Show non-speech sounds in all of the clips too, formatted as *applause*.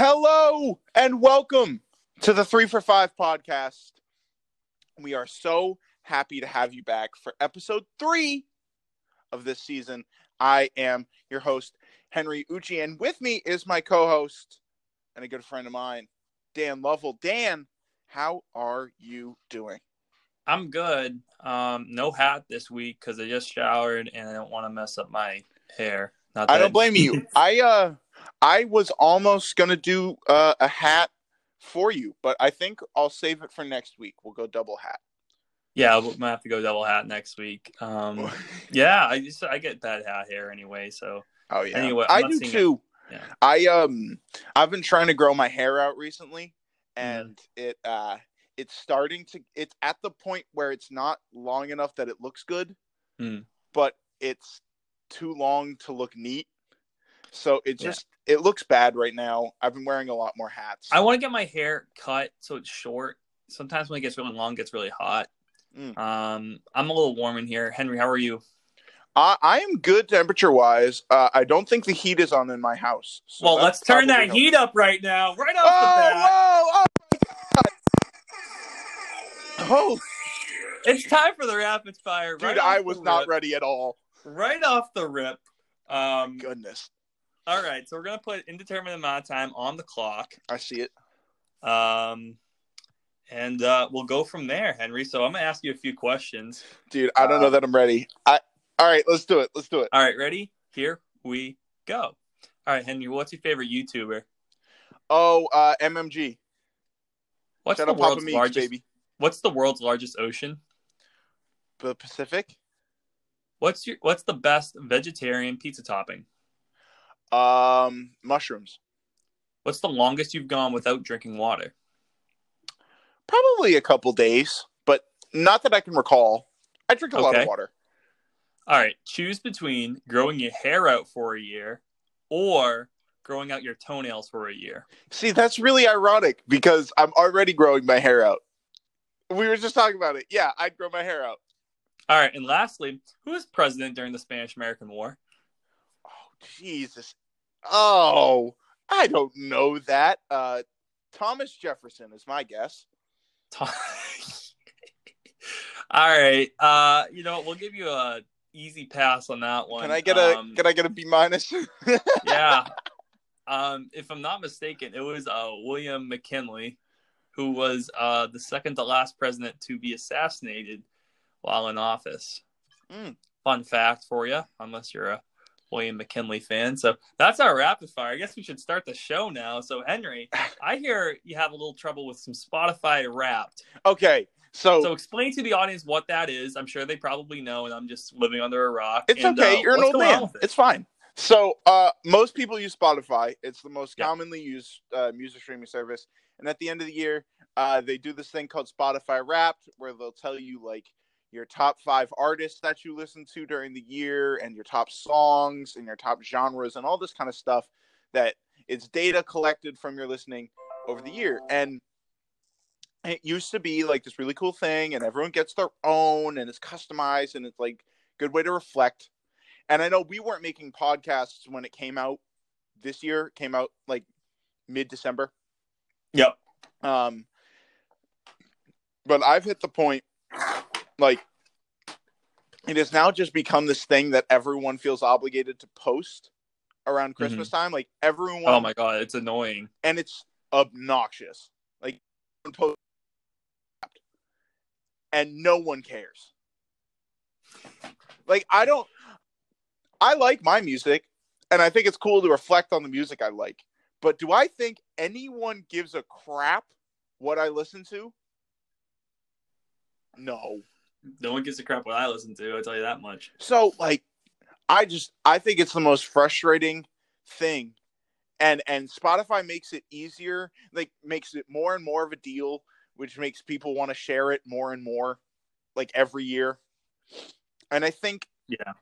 Hello and welcome to the Three for Five podcast. We are so happy to have you back for episode three of this season. I am your host, Henry Uchi, and with me is my co host and a good friend of mine, Dan Lovell. Dan, how are you doing? I'm good. Um, no hat this week because I just showered and I don't want to mess up my hair. Not I don't blame you. *laughs* I uh I was almost gonna do uh, a hat for you, but I think I'll save it for next week. We'll go double hat. yeah, we might have to go double hat next week. Um, *laughs* yeah, I just I get bad hat hair anyway. So Oh yeah. Anyway, I'm I do it. too. Yeah. I um I've been trying to grow my hair out recently Mm-hmm. and it uh it's starting to it's at the point where it's not long enough that it looks good, Mm. but it's too long to look neat. So it Yeah. just it looks bad right now. I've been wearing a lot more hats. I want to get my hair cut so it's short. Sometimes when it gets really long, it gets really hot. Mm. Um, I'm a little warm in here. Henry, how are you? I, I am good temperature wise. Uh, I don't think the heat is on in my house. so well, let's turn that probably heat up right now, right off Oh, the bat. whoa, oh my god! Oh, It's time for the rapid fire. dude, right I was not rip. ready at all. right off the rip. Um, Goodness, all right, so we're gonna put indeterminate amount of time on the clock, I see it. um, and uh, we'll go from there, Henry. So I'm gonna ask you a few questions. Dude, I don't know Uh, that I'm ready. I all right, let's do it. Let's do it. All right, ready? Here we go. All right, Henry, what's your favorite YouTuber? Oh, uh, MMG. What's Shout the world's Meeks, largest? baby. What's the world's largest ocean? The Pacific. What's your What's the best vegetarian pizza topping? Um, mushrooms. What's the longest you've gone without drinking water? Probably a couple days, but not that I can recall. I drink a lot of water. All right, choose between growing your hair out for a year or growing out your toenails for a year. See, that's really ironic because I'm already growing my hair out. We were just talking about it. Yeah, I'd grow my hair out. All right, and lastly, who was president during the Spanish American War? Jesus. Oh, I don't know that. Uh, Thomas Jefferson is my guess. *laughs* All right, uh, you know, we'll give you a easy pass on that one. Can I get a Um, Can I get a B minus? *laughs* yeah. Um, if I'm not mistaken, it was uh, William McKinley, who was uh, the second to last president to be assassinated while in office. Mm. Fun fact for you, unless you're a William McKinley fan. So that's our rapid fire. I guess we should start the show now. So, Henry, *laughs* I hear you have a little trouble with some Spotify Wrapped. okay, so, So, explain to the audience what that is. I'm sure they probably know, and I'm just living under a rock. it's And, okay. uh, You're an old man. it? It's fine. So, uh, most people use Spotify. It's the most Yeah. commonly used uh, music streaming service. And at the end of the year, uh, they do this thing called Spotify Wrapped, where they'll tell you like your top five artists that you listen to during the year, and your top songs, and your top genres, and all this kind of stuff. That it's data collected from your listening over the year, and it used to be like this really cool thing, and everyone gets their own, and it's customized, and it's like good way to reflect. And I know we weren't making podcasts when it came out this year. It came out like mid December. Yep. Um, but I've hit the point, like, it has now just become this thing that everyone feels obligated to post around mm-hmm. Christmas time. Like everyone, Oh my god, it's annoying. and it's obnoxious. Like, and no one cares. Like, I don't. I like my music, and I think it's cool to reflect on the music I like. But do I think anyone gives a crap what I listen to? No. No one gives a crap what I listen to. I'll tell you that much. So like I just I think it's the most frustrating thing. And and Spotify makes it easier, like makes it more and more of a deal, which makes people want to share it more and more like every year. And I think Yeah.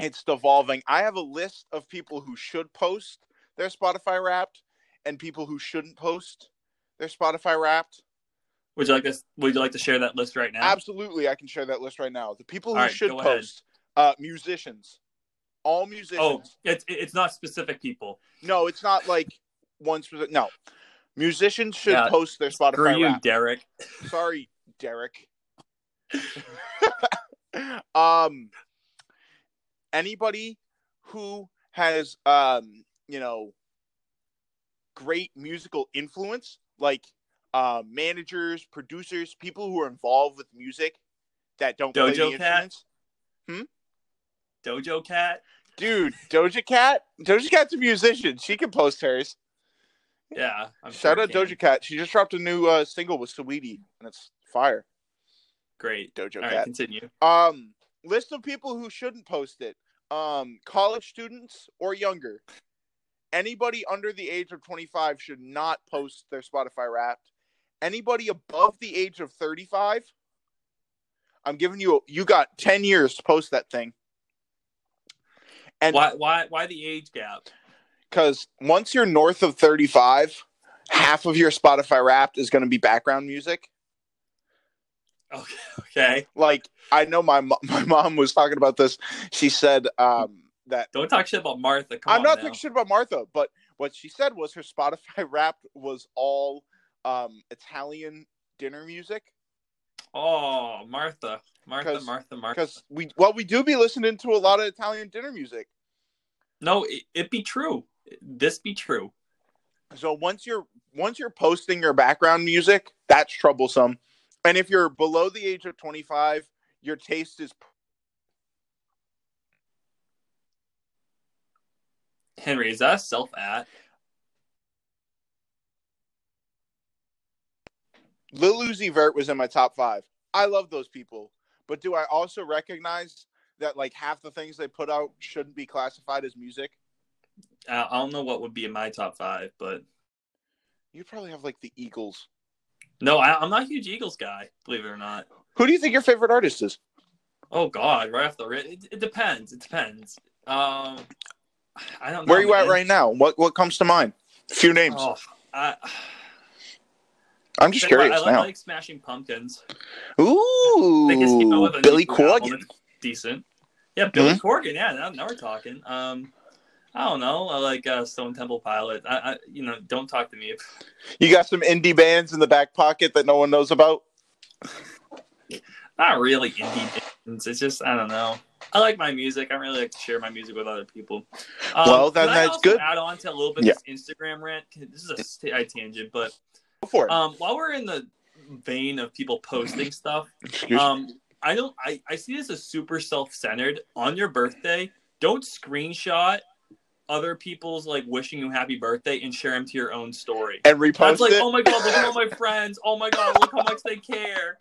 it's devolving. I have a list of people who should post their Spotify wrapped and people who shouldn't post their Spotify wrapped. Would you like this? Would you like to share that list right now? Absolutely, I can share that list right now. The people who right, should post, uh, musicians, all musicians. Oh, it's it's not specific people. No, it's not like one specific. No, musicians should Yeah, post their Screw Spotify you, wrapped. Derek. *laughs* Sorry, Derek. *laughs* um, anybody who has um, you know, great musical influence, like uh, managers, producers, people who are involved with music that don't play the Dojo Cat? instruments. Dojo Cat. Dude, Doja Cat. Doja Cat's a musician. She can post hers. Yeah. I'm Shout sure out. Doja Cat. She just dropped a new uh, single with Saweetie, and it's fire. Great. Dojo All right, Cat. continue. Um, list of people who shouldn't post it. Um, college students or younger. Anybody under the age of 25 should not post their Spotify Wrapped. Anybody above the age of 35, I'm giving you you got 10 years to post that thing. And Why why why the age gap? because once you're north of 35, half of your Spotify Wrapped is going to be background music. Okay. Okay. Like I know my my mom was talking about this. She said um, that Don't talk shit about Martha. Come I'm not now. talking shit about Martha, but what she said was her Spotify *laughs* Wrapped was all um, Italian dinner music Oh, Martha. Martha, Martha, Martha. because we well we do be listening to a lot of Italian dinner music. No, it, it be true. This be true. So once you're once you're posting your background music, that's troublesome. And if you're below the age of 25, your taste is Henry, is that self at? Lil Uzi Vert was in my top five. I love those people, but do I also recognize that like half the things they put out shouldn't be classified as music? I I don't know what would be in my top five, but You'd probably have like the Eagles. no, I, I'm not a huge Eagles guy, believe it or not. Who do you think your favorite artist is? Oh God, right off the rip, it, it depends. It depends. Um, I don't know. Where are you at right now? What what comes to mind? A few names. Oh, I, I'm just I, curious like, now. like Smashing Pumpkins. Ooh, They just came out with Billy Corgan. Decent. Yeah, Billy Mhm. Corgan. Yeah, now, now we're talking. Um, I don't know. I like uh, Stone Temple Pilot. I, I, you know, don't talk to me. You got some indie bands in the back pocket that no one knows about. Not really indie bands. It's just I don't know. I like my music. I really like to share my music with other people. Um, Well, then I that's good. Add on to a little bit Yeah. of this Instagram rant. This is a tangent, but for it. um, while we're in the vein of people posting stuff, um, I don't. I, I see this as super self centered. On your birthday, don't screenshot other people's like wishing you happy birthday and share them to your own story. And repost That's like, it. oh my god, look at all my friends. Oh my god, look how much they care.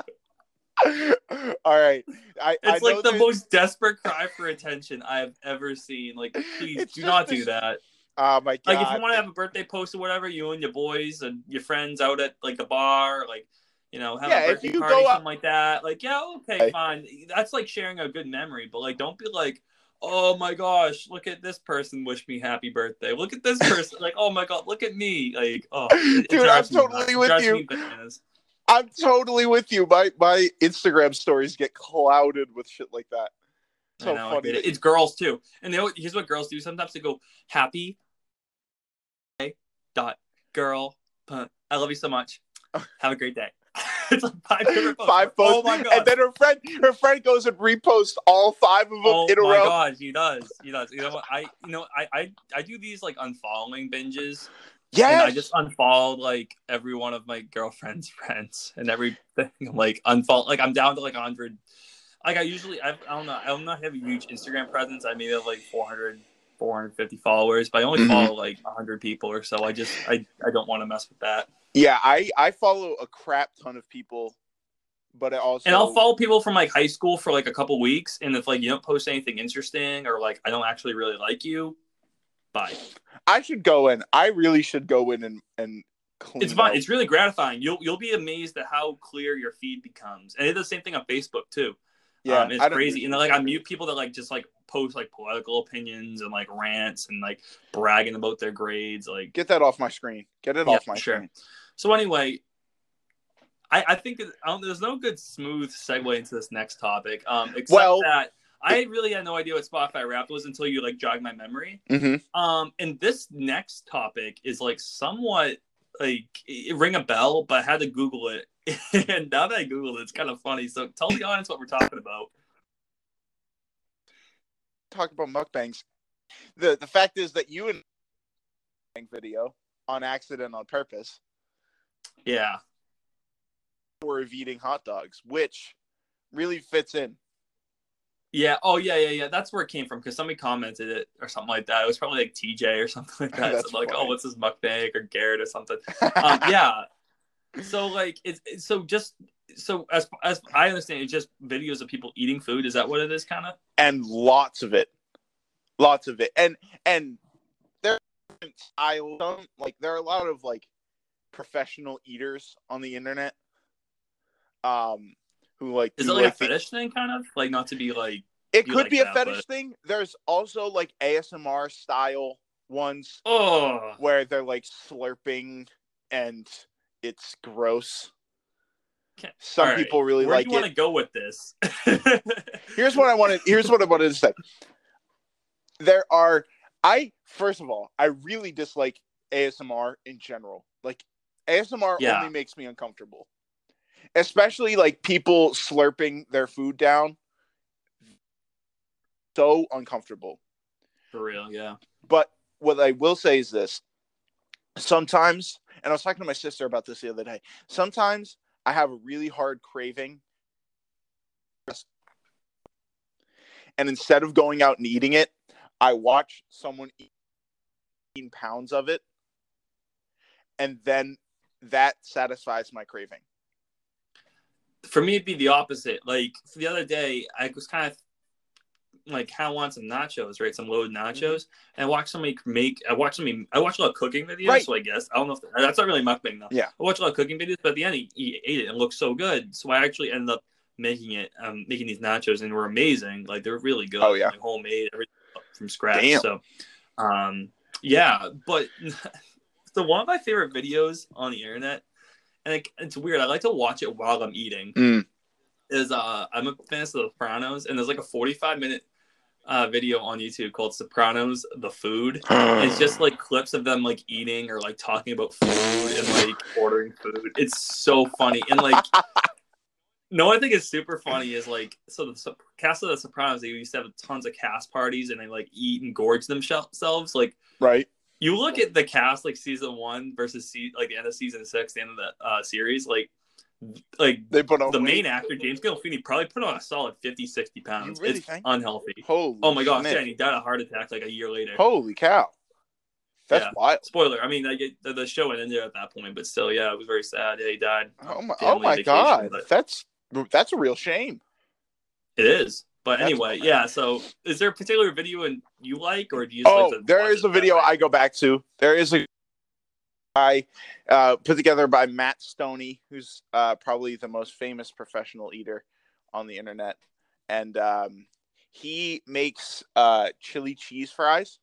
*laughs* All right. I, I It's know like the that- most desperate cry for attention I have ever seen. Like, please It's do not this- do that. Oh my god. Like, if you want to have a birthday post or whatever, you and your boys and your friends out at like the bar, like, you know, have Yeah, a if birthday you party, something like that. Like, yeah, okay, fine. That's like sharing a good memory, but like, don't be like, oh my gosh, look at this person wish me happy birthday. Look at this *laughs* person. like, oh my god, look at me. Like, oh, it- it Dude, I'm totally with you. I'm totally with you. My my Instagram stories get clouded with shit like that. So know, funny. it. It's girls too, and they, always- here's what girls do. Sometimes they go happy dot girl. I love you so much. Oh. Have a great day. *laughs* it's like five different posts. *laughs* five Oh posts, my god. and then her friend, her friend goes and reposts all five of them Oh in a my god, he does. He does. You know what? I you know I I, I do these like unfollowing binges, Yeah. I just unfollowed like every one of my girlfriend's *laughs* friends and everything. Like unfollow. Like I'm down to like hundred. Like I usually I, I don't know I don't not have a huge Instagram presence. I maybe have like 400 450 followers, but I only Mhm. follow like 100 people or so. I just I I don't want to mess with that. Yeah, I I follow a crap ton of people, but I also And I'll follow people from like high school for like a couple weeks, and if like you don't post anything interesting or like I don't actually really like you, bye. I should go in. I really should go in and and clean. It's up. It's really gratifying. You'll you'll be amazed at how clear your feed becomes, and it's the same thing on Facebook too. yeah, um, it's crazy. And like I mute people that like just like post like political opinions and like rants and like bragging about their grades. Like Get that off my screen. Get it Yeah, off my sure. screen. so anyway, I I think it- um, there's no good smooth segue into this next topic. Um, except Well- that I really had no idea what Spotify Wrapped was until you like jogged my memory. hmm Um, and this next topic is like somewhat like it ring a bell, but I had to Google it. *laughs* and now that I Googled it, it's kind of funny. So tell the audience what we're talking about. Talk about mukbangs. The the fact is that you and video on accident on purpose Yeah. were of eating hot dogs, which really fits in. Yeah. Oh, yeah, yeah, yeah. That's where it came from because somebody commented it or something like that. It was probably like TJ or *laughs* something like that. So like, funny. oh, what's this mukbang or Garrett or something. *laughs* Um, yeah. So like, it's- so just so as as I understand, it's just videos of people eating food. Is that what it is? Kind of. and lots of it, lots of it, and and there are different styles. Like there are a lot of like professional eaters on the internet, um, who like Is it like, a the- fetish thing, kind of like not to be like? It could like be a fetish but- thing. There's also like ASMR style ones Oh, where they're like slurping and it's gross. *laughs* Some right. people really where like do you want it. to go with this? *laughs* Here's what I wanted. Here's what I wanted to say. There are. I first of all, I really dislike ASMR in general. Like ASMR Yeah. only makes me uncomfortable, especially like people slurping their food down. So uncomfortable. For real, yeah. But what I will say is this: sometimes, and I was talking to my sister about this the other day. Sometimes I have a really hard craving, and instead of going out and eating it, I watch someone eat 15 pounds of it, and then that satisfies my craving. For me, it'd be the opposite. Like the other day, I was kind of like kind of want some nachos, right? Some loaded Mm-hmm. nachos, and I watched somebody make. I watch somebody. I watched a lot of cooking videos, Right. so I guess I don't know if that's not really mukbang though. Yeah. I watch a lot of cooking videos, but at the end, he, he ate it and it looked so good. So I actually ended up making it, um, making these nachos, and they were amazing. Like they're really good. Oh, yeah. like, homemade, everything from scratch. Damn. So, um, yeah, but *laughs* so one of my favorite videos on the internet, and it, it's weird. I like to watch it while I'm eating. Mm. Is uh, I'm a fan of The Sopranos, and there's like a 45 minute uh, video on YouTube called Sopranos: The Food. *gasps* It's just like clips of them like eating or like talking about food and like ordering food. It's so funny and like. *laughs* No, I think it's super funny is like so the Sop- cast of the Sopranos they used to have tons of cast parties and they like eat and gorge themselves. Like right. you look at the cast like season one versus se- like the end of season six, the end of the uh, series, like like They put on the weight. main actor James Gandolfini probably put on a solid 50, 60 pounds. really it's think? unhealthy. Holy. Oh my gosh, Schmidt. yeah, and he died of a heart attack like a year later. Holy cow. That's Yeah. wild. Spoiler. I mean, I get the, the show ended at that point, but still, yeah, it was very sad. Yeah, he died. Oh my, oh my vacation, god. That's that's a real shame. It is. But That's anyway, fine. yeah. So, is there a particular video and you like, or do you? Oh, like there is a video? I go back to. There is a guy uh, put together by Matt Stonie, who's uh, probably the most famous professional eater on the internet, and um, he makes uh, chili cheese fries,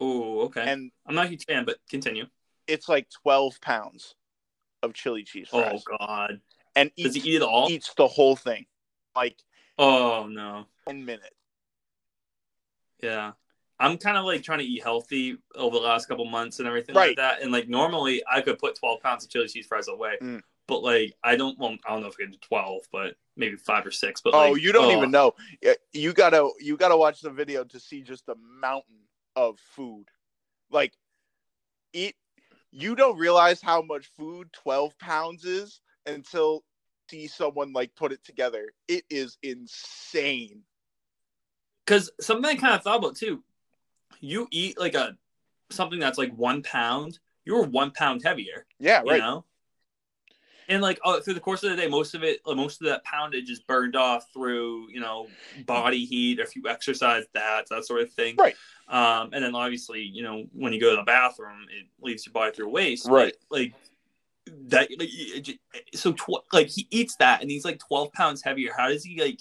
Oh, okay. and I'm not a huge fan, but continue. it's like twelve pounds of chili cheese Oh God, and does he eat it all? eats the whole thing, like Oh no. ten minutes. Yeah. I'm kind of like trying to eat healthy over the last couple months and everything Right. like that. And like normally I could put 12 pounds of chili cheese fries away, Mm. but like I don't. Well, I don't know if I can do 12, but maybe five or six. But Oh, like, you don't oh, even know. You gotta you gotta watch the video to see just the mountain of food. Like it you don't realize how much food 12 pounds is until see someone like put it together. It is insane. Because something I kind of thought about too. You eat like a something that's like one pound, you're one pound heavier. Yeah, right. You know. And like oh, through the course of the day, most of it, most of that poundage is burned off through you know body heat, if you exercise that, that sort of thing. Right. Um, and then obviously, you know, when you go to the bathroom, it leaves your body through waste. Right. But, like that. Like, so, tw- like he eats that, and he's like twelve pounds heavier. How does he like?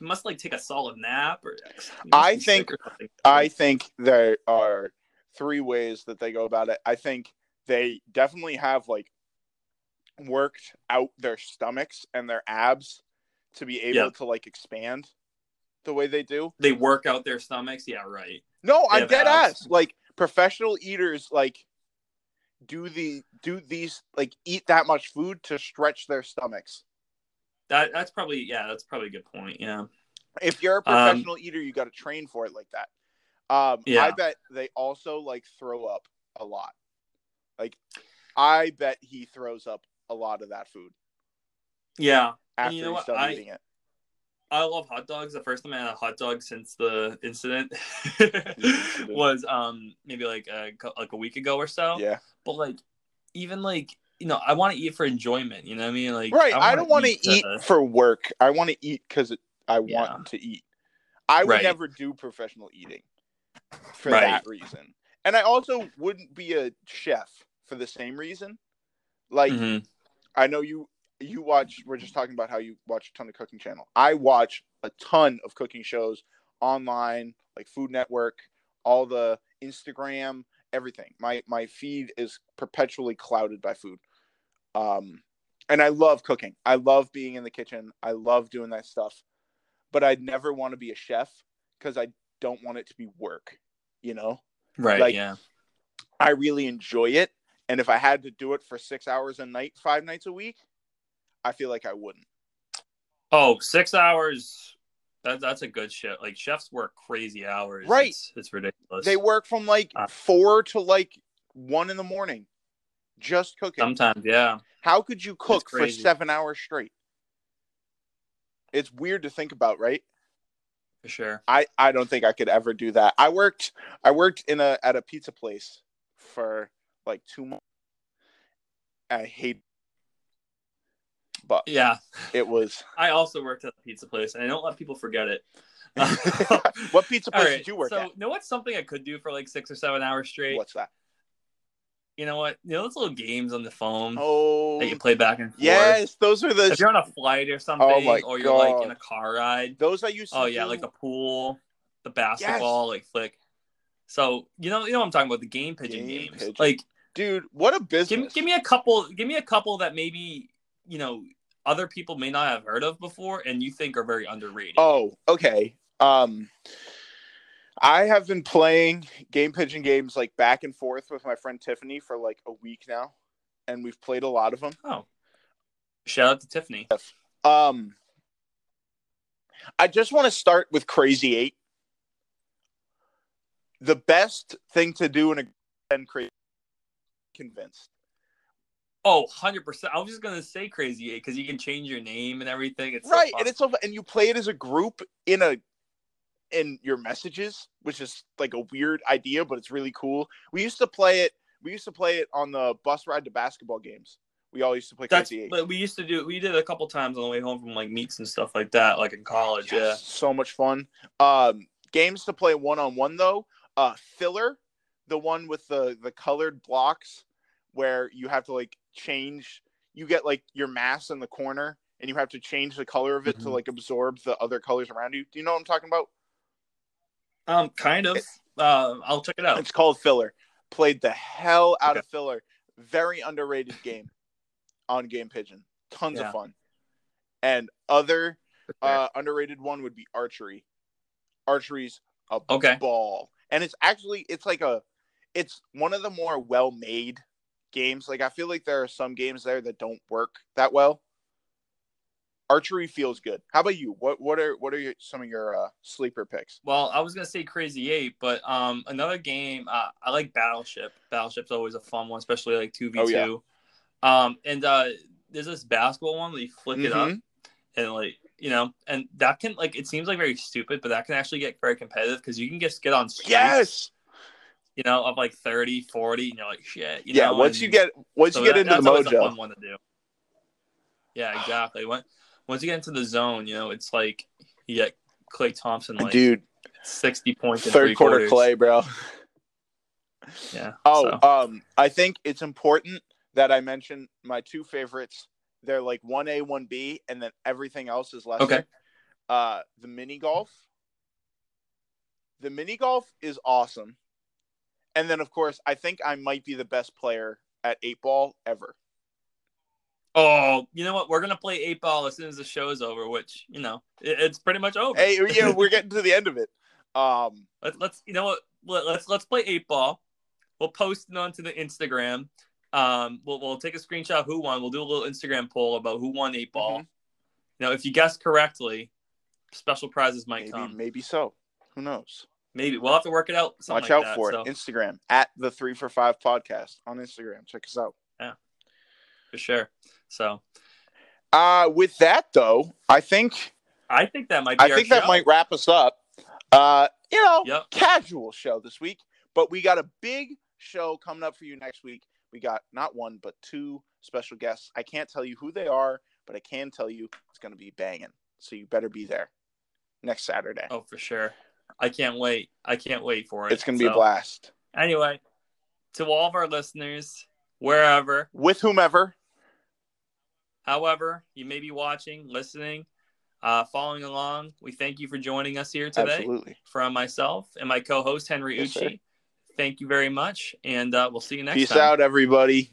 Must like take a solid nap, or I think- or. I think there are three ways that they go about it. I think they definitely have like worked out their stomachs and their abs to be able Yeah. to like expand the way they do. they work out their stomachs. Yeah, right. No, They I'm dead abs. ass. Like professional eaters like do the do these like eat that much food to stretch their stomachs. That that's probably yeah, that's probably a good point. Yeah. If you're a Um, professional eater, you got to train for it like that. Um, Yeah. I bet they also like throw up a lot. Like, I bet he throws up a lot of that food Yeah. after you know he's done I- eating it. I love hot dogs. The first time I had a hot dog since the incident *laughs* Incident. was um maybe like a like a week ago or so. Yeah, But like even like you know I want to eat for enjoyment. You know what I mean? Like right. I, don't want to eat for work. I want to eat because I Yeah. want to eat. I would Right. never do professional eating for Right. that reason, and I also wouldn't be a chef for the same reason. Like, Mhm. I know you you watch we're just talking about how you watch a ton of cooking channel. I watch a ton of cooking shows online, like Food Network, all the Instagram, everything. My my feed is perpetually clouded by food. Um and I love cooking. I love being in the kitchen. I love doing that stuff. But I'd never want to be a chef cuz I don't want it to be work, you know? Right. like- yeah. I really enjoy it. And if I had to do it for six hours a night, five nights a week, I feel like I wouldn't. Oh, six hours. That, that's a good shift. Like chefs work crazy hours. Right. It's, it's ridiculous. They work from like Uh. four to like one in the morning, just cooking. Sometimes, yeah. How could you cook for seven hours straight? It's weird to think about, right? For sure. I, I don't think I could ever do that. I worked I worked in a at a pizza place for like two months. I hate, but Yeah. it was. I also worked at a pizza place, and I don't let people forget it. *laughs* what pizza place right, did you work so, at? you know what's something I could do for like six or seven hours straight? What's that? You know what? You know those little games on the phone Oh, that you play back and forth? yes, those are the If you're on a flight or something, Oh or you're like in a car ride. those I used to. Oh yeah, do- like the pool, the basketball, like flick. So you know, you know what I'm talking about the game pigeon Game games. pigeon. Like dude. What a business! give, me- give me a couple give me a couple that maybe you know other people may not have heard of before and you think are very underrated Oh, okay. Um, I have been playing game pigeon games like back and forth with my friend Tiffany for like a week now, and we've played a lot of them. oh shout out to tiffany Um, I just want to start with Crazy Eight. The best thing to do in a and crazy convinced. oh 100% i was just gonna say crazy Eight because you can change your name and everything it's right, fun. and it's so and you play it as a group in a in your messages, which is like a weird idea, but it's really cool. We used to play it. We used to play it on the bus ride to basketball games. We all used to play that's Crazy but we used to do we did it a couple times on the way home from like meets and stuff like that like in college Yes, so much fun. Um, games to play one on one though. Uh, filler, the one with the the colored blocks, where you have to like change. You get like your mass in the corner, and you have to change the color of it to Mhm. like absorb the other colors around you. Do you know what I'm talking about? Um kind of uh i'll check it out It's called filler. Played the hell out Okay. of filler. Very underrated game on Game Pigeon. Tons Yeah. of fun. And other uh, underrated one would be archery. Archery's a Okay. ball, and it's actually it's like a it's one of the more well made games. Like I feel like there are some games there that don't work that well. Archery feels good. How about you? What what are what are your, some of your uh, sleeper picks? Well, I was gonna say Crazy Eight, but um, another game uh, I like Battleship. Battleship's always a fun one, especially like two v Oh, two. Um, and uh, there's this basketball one where you flick it up Mhm. and like you know, and that can like it seems like very stupid, but that can actually get very competitive because you can just get on streaks. Yes, you know, of like 30, 40, and you're like, shit. You yeah, know, once and you get once so you get that- into the mojo, fun one to do. Yeah, exactly. When, once you get into the zone, you know, it's like you get Klay Thompson like dude, 60 points in third quarter quarters. Klay, bro. *laughs* Yeah. Oh, so. um, I think it's important that I mention my two favorites. They're like one A, one B, and then everything else is less. Okay. Uh, the mini golf. The mini golf is awesome, and then of course I think I might be the best player at eight ball ever. Oh, you know what? We're gonna play eight ball as soon as the show is over, which you know it, it's pretty much over. Hey, yeah, *laughs* we're getting to the end of it. Um, Let, let's you know what? Let, let's let's play eight ball. We'll post it onto the Instagram. Um, we'll we'll take a screenshot who won. We'll do a little Instagram poll about who won eight ball. Mhm. Now, if you guess correctly, special prizes might maybe, come. maybe so. Who knows? Maybe we'll have to work it out. Watch like out that, for so, it. Instagram at the three for five podcast on Instagram. Check us out. For sure. So Uh, with that though, I think I think that might be. I think that might wrap us up. Uh, you know, Yep. casual show this week, but we got a big show coming up for you next week. We got not one but two special guests. I can't tell you who they are, but I can tell you it's going to be banging. So you better be there next Saturday. Oh, for sure. I can't wait. I can't wait for it. it's going to be a blast Anyway, to all of our listeners, wherever, with whomever. however you may be watching, listening, uh, following along, we thank you for joining us here today. Absolutely. From myself and my co-host Henry Yes, sir. Thank you very much, and uh, we'll see you next Peace time. out, everybody.